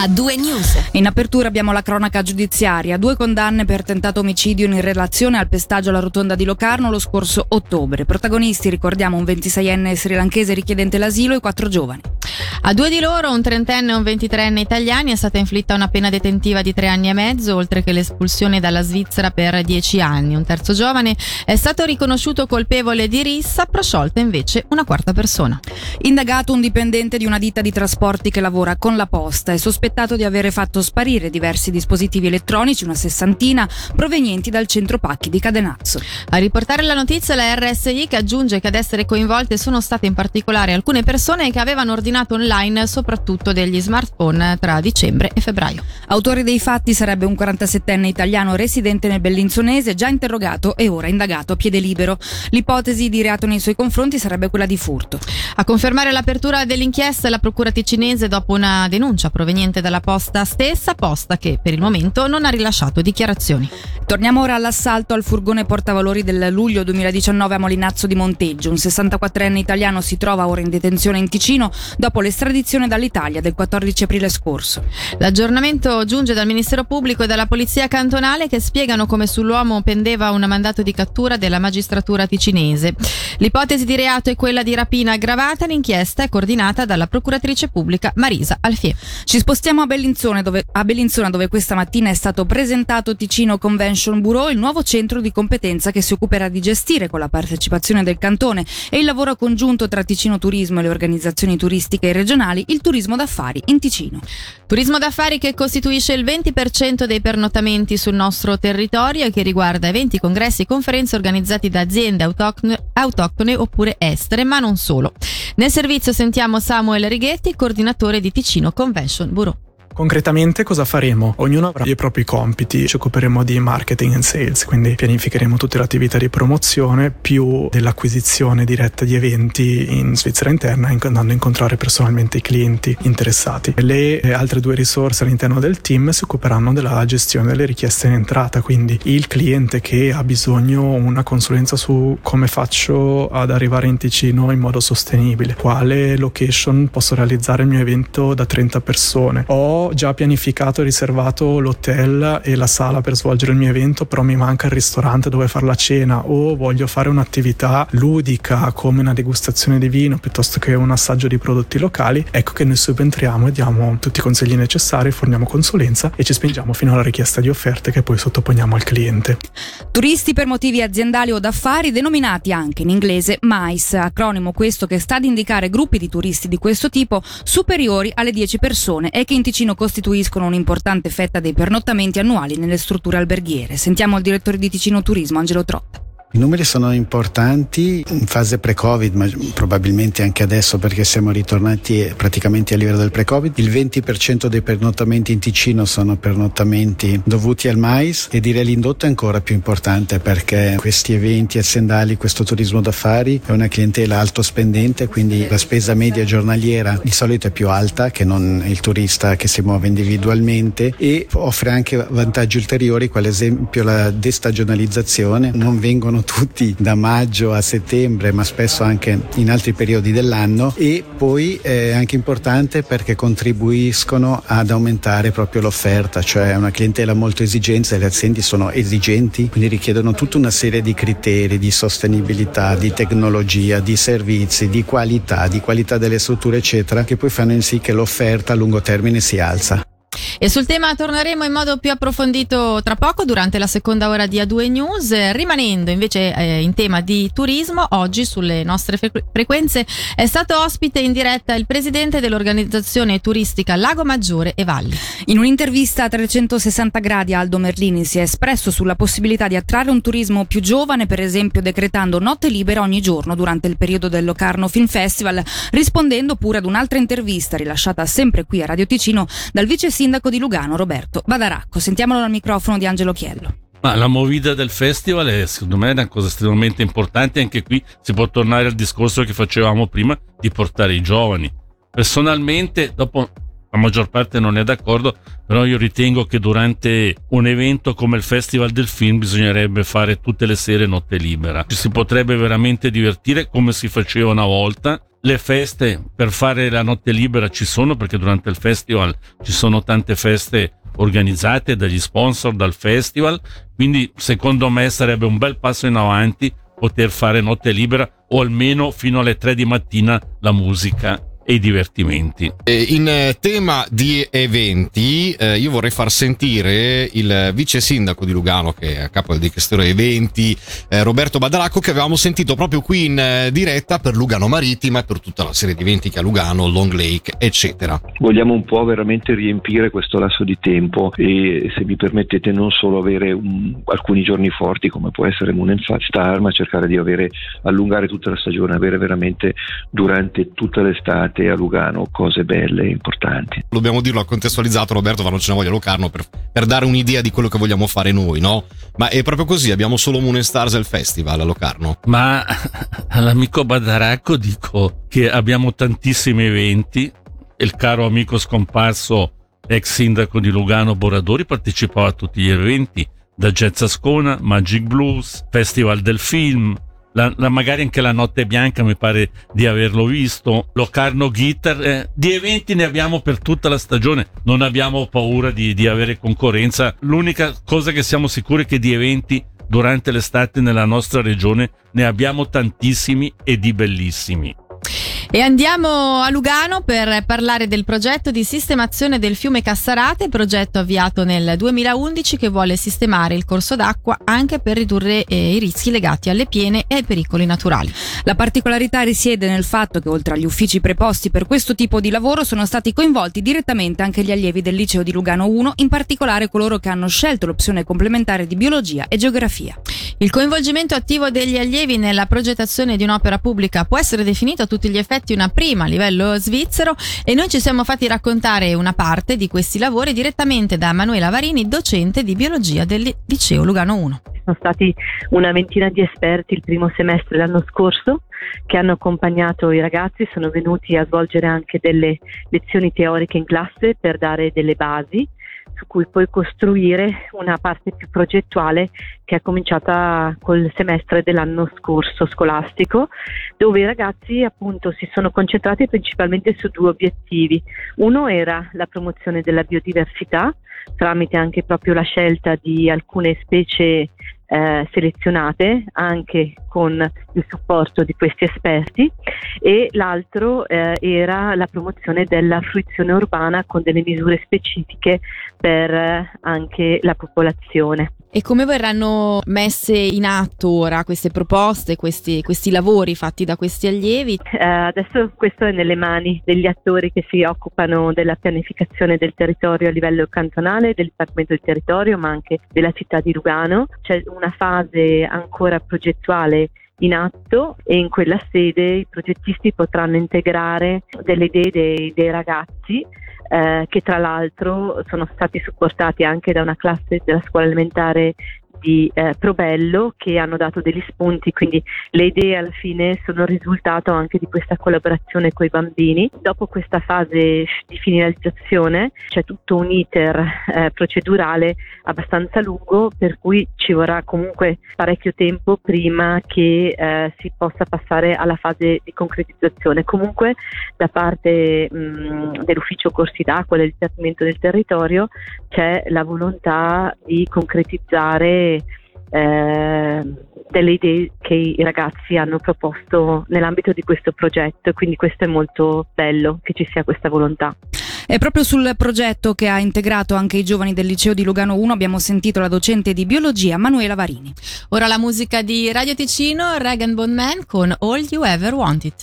a due news. In apertura abbiamo la cronaca giudiziaria, due condanne per tentato omicidio in relazione al pestaggio alla rotonda di Locarno lo scorso ottobre. Protagonisti ricordiamo un 26enne srilanchese richiedente l'asilo e quattro giovani. A due di loro, un trentenne e un ventitreenne italiani, è stata inflitta una pena detentiva di tre anni e mezzo, oltre che l'espulsione dalla Svizzera per dieci anni. Un terzo giovane è stato riconosciuto colpevole di rissa, prosciolta invece una quarta persona. Indagato un dipendente di una ditta di trasporti che lavora con la posta, è sospettato di avere fatto sparire diversi dispositivi elettronici, una sessantina, provenienti dal centro pacchi di Cadenazzo. A riportare la notizia la RSI che aggiunge che ad essere coinvolte sono state in particolare alcune persone che avevano ordinato online soprattutto degli smartphone tra dicembre e febbraio. Autore dei fatti sarebbe un 47enne italiano residente nel Bellinzonese, già interrogato e ora indagato a piede libero. L'ipotesi di reato nei suoi confronti sarebbe quella di furto. A confermare l'apertura dell'inchiesta la procura ticinese dopo una denuncia proveniente dalla posta stessa, posta che per il momento non ha rilasciato dichiarazioni. Torniamo ora all'assalto al furgone portavalori del luglio 2019 a Molinazzo di Monteggio. Un 64enne italiano si trova ora in detenzione in Ticino dopo l'estradizione dall'Italia del 14 aprile scorso. L'aggiornamento giunge dal Ministero Pubblico e dalla Polizia Cantonale che spiegano come sull'uomo pendeva un mandato di cattura della magistratura ticinese. L'ipotesi di reato è quella di rapina aggravata. L'inchiesta è coordinata dalla procuratrice pubblica Marisa Alfie. Ci spostiamo a Bellinzona, dove, a Bellinzona dove questa mattina è stato presentato Ticino Convention Bureau, il nuovo centro di competenza che si occuperà di gestire con la partecipazione del cantone e il lavoro congiunto tra Ticino Turismo e le organizzazioni turistiche regionali il turismo d'affari in Ticino. Turismo d'affari che costituisce il 20% dei pernottamenti sul nostro territorio e che riguarda eventi, congressi e conferenze organizzati da aziende autoctone, autoctone oppure estere, ma non solo. Nel servizio sentiamo Samuel Righetti, coordinatore di Ticino Convention Bureau. Concretamente cosa faremo? Ognuno avrà i propri compiti, ci occuperemo di marketing and sales, quindi pianificheremo tutte le attività di promozione più dell'acquisizione diretta di eventi in Svizzera interna, andando a incontrare personalmente i clienti interessati. Le altre due risorse all'interno del team si occuperanno della gestione delle richieste in entrata, quindi il cliente che ha bisogno una consulenza su come faccio ad arrivare in Ticino in modo sostenibile, quale location posso realizzare il mio evento da 30 persone. Ho già pianificato e riservato l'hotel e la sala per svolgere il mio evento, però mi manca il ristorante dove fare la cena o voglio fare un'attività ludica come una degustazione di vino piuttosto che un assaggio di prodotti locali, ecco che noi subentriamo e diamo tutti i consigli necessari, forniamo consulenza e ci spingiamo fino alla richiesta di offerte che poi sottoponiamo al cliente. Turisti per motivi aziendali o d'affari, denominati anche in inglese MICE, acronimo questo che sta ad indicare gruppi di turisti di questo tipo superiori alle 10 persone e che in Ticino costituiscono un'importante fetta dei pernottamenti annuali nelle strutture alberghiere. Sentiamo il direttore di Ticino Turismo, Angelo Trotta. I numeri sono importanti in fase pre-Covid, ma probabilmente anche adesso perché siamo ritornati praticamente a livello del pre-Covid. Il 20% dei pernottamenti in Ticino sono pernottamenti dovuti al mais e direi l'indotto è ancora più importante perché questi eventi aziendali, questo turismo d'affari è una clientela alto spendente, quindi la spesa media giornaliera di solito è più alta che non il turista che si muove individualmente e offre anche vantaggi ulteriori, quale esempio la destagionalizzazione. Non vengono tutti da maggio a settembre, ma spesso anche in altri periodi dell'anno e poi è anche importante perché contribuiscono ad aumentare proprio l'offerta, cioè una clientela molto esigente, le aziende sono esigenti, quindi richiedono tutta una serie di criteri di sostenibilità, di tecnologia, di servizi, di qualità, di qualità delle strutture, eccetera, che poi fanno in sì che l'offerta a lungo termine si alza. E sul tema torneremo in modo più approfondito tra poco durante la seconda ora di A2 News. Rimanendo invece eh, in tema di turismo, oggi sulle nostre fre- frequenze è stato ospite in diretta il presidente dell'organizzazione turistica Lago Maggiore e Valli. In un'intervista a 360 gradi Aldo Merlini si è espresso sulla possibilità di attrarre un turismo più giovane, per esempio decretando notte libere ogni giorno durante il periodo del Locarno Film Festival, rispondendo pure ad un'altra intervista rilasciata sempre qui a Radio Ticino dal vice sindaco di Lugano Roberto Badaracco. Sentiamolo dal microfono di Angelo Chiello. Ma la movida del festival è secondo me una cosa estremamente importante, anche qui si può tornare al discorso che facevamo prima di portare i giovani. Personalmente, dopo la maggior parte non è d'accordo, però io ritengo che durante un evento come il Festival del Film bisognerebbe fare tutte le sere notte libera. Ci si potrebbe veramente divertire come si faceva una volta. Le feste per fare la notte libera ci sono perché durante il festival ci sono tante feste organizzate dagli sponsor dal festival, quindi secondo me sarebbe un bel passo in avanti poter fare notte libera o almeno fino alle 3 di mattina la musica e divertimenti. In eh, tema di eventi, eh, io vorrei far sentire il vice sindaco di Lugano, che è a capo del Dicastero Eventi, eh, Roberto Badalacco, che avevamo sentito proprio qui in diretta per Lugano Marittima e per tutta la serie di eventi che ha Lugano, Long Lake, eccetera. Vogliamo un po' veramente riempire questo lasso di tempo e, se mi permettete, non solo avere un, alcuni giorni forti come può essere Moon and Star, ma cercare di avere, allungare tutta la stagione, avere veramente durante tutta l'estate a Lugano cose belle e importanti. Dobbiamo dirlo, ha contestualizzato Roberto, ma non ce ne voglia Locarno per, per, dare un'idea di quello che vogliamo fare noi, no? Ma è proprio così, abbiamo solo Moon Stars al festival a Locarno. Ma all'amico Badaracco dico che abbiamo tantissimi eventi, il caro amico scomparso ex sindaco di Lugano Boradori partecipava a tutti gli eventi, da Jazz Ascona, Magic Blues, Festival del Film, la, la, magari anche la Notte Bianca mi pare di averlo visto, Locarno Guitar, eh, di eventi ne abbiamo per tutta la stagione, non abbiamo paura di, di avere concorrenza, l'unica cosa che siamo sicuri è che di eventi durante l'estate nella nostra regione ne abbiamo tantissimi e di bellissimi. E andiamo a Lugano per parlare del progetto di sistemazione del fiume Cassarate, progetto avviato nel 2011 che vuole sistemare il corso d'acqua anche per ridurre eh, i rischi legati alle piene e ai pericoli naturali. La particolarità risiede nel fatto che oltre agli uffici preposti per questo tipo di lavoro sono stati coinvolti direttamente anche gli allievi del liceo di Lugano 1, in particolare coloro che hanno scelto l'opzione complementare di biologia e geografia. Il coinvolgimento attivo degli allievi nella progettazione di un'opera pubblica può essere definito a tutti gli effetti effetti una prima a livello svizzero e noi ci siamo fatti raccontare una parte di questi lavori direttamente da Manuela Varini, docente di biologia del liceo Lugano 1. Sono stati una ventina di esperti il primo semestre l'anno scorso che hanno accompagnato i ragazzi, sono venuti a svolgere anche delle lezioni teoriche in classe per dare delle basi su cui poi costruire una parte più progettuale che è cominciata col semestre dell'anno scorso scolastico, dove i ragazzi appunto si sono concentrati principalmente su due obiettivi. Uno era la promozione della biodiversità tramite anche proprio la scelta di alcune specie eh, selezionate anche con il supporto di questi esperti e l'altro eh, era la promozione della fruizione urbana con delle misure specifiche per eh, anche la popolazione. E come verranno messe in atto ora queste proposte, questi, questi lavori fatti da questi allievi? Eh, adesso questo è nelle mani degli attori che si occupano della pianificazione del territorio a livello cantonale, del Dipartimento del Territorio, ma anche della città di Lugano. C'è una fase ancora progettuale in atto e in quella sede i progettisti potranno integrare delle idee dei, dei ragazzi eh, che tra l'altro sono stati supportati anche da una classe della scuola elementare di eh, Probello che hanno dato degli spunti, quindi le idee alla fine sono il risultato anche di questa collaborazione con i bambini. Dopo questa fase di finalizzazione c'è tutto un iter eh, procedurale abbastanza lungo per cui ci vorrà comunque parecchio tempo prima che eh, si possa passare alla fase di concretizzazione. Comunque da parte mh, dell'ufficio corsi d'acqua, del Dipartimento del Territorio c'è la volontà di concretizzare eh, delle idee che i ragazzi hanno proposto nell'ambito di questo progetto, quindi questo è molto bello che ci sia questa volontà. È proprio sul progetto che ha integrato anche i giovani del liceo di Lugano 1 abbiamo sentito la docente di biologia Manuela Varini. Ora la musica di Radio Ticino, Regan Bone Man con All You Ever Wanted.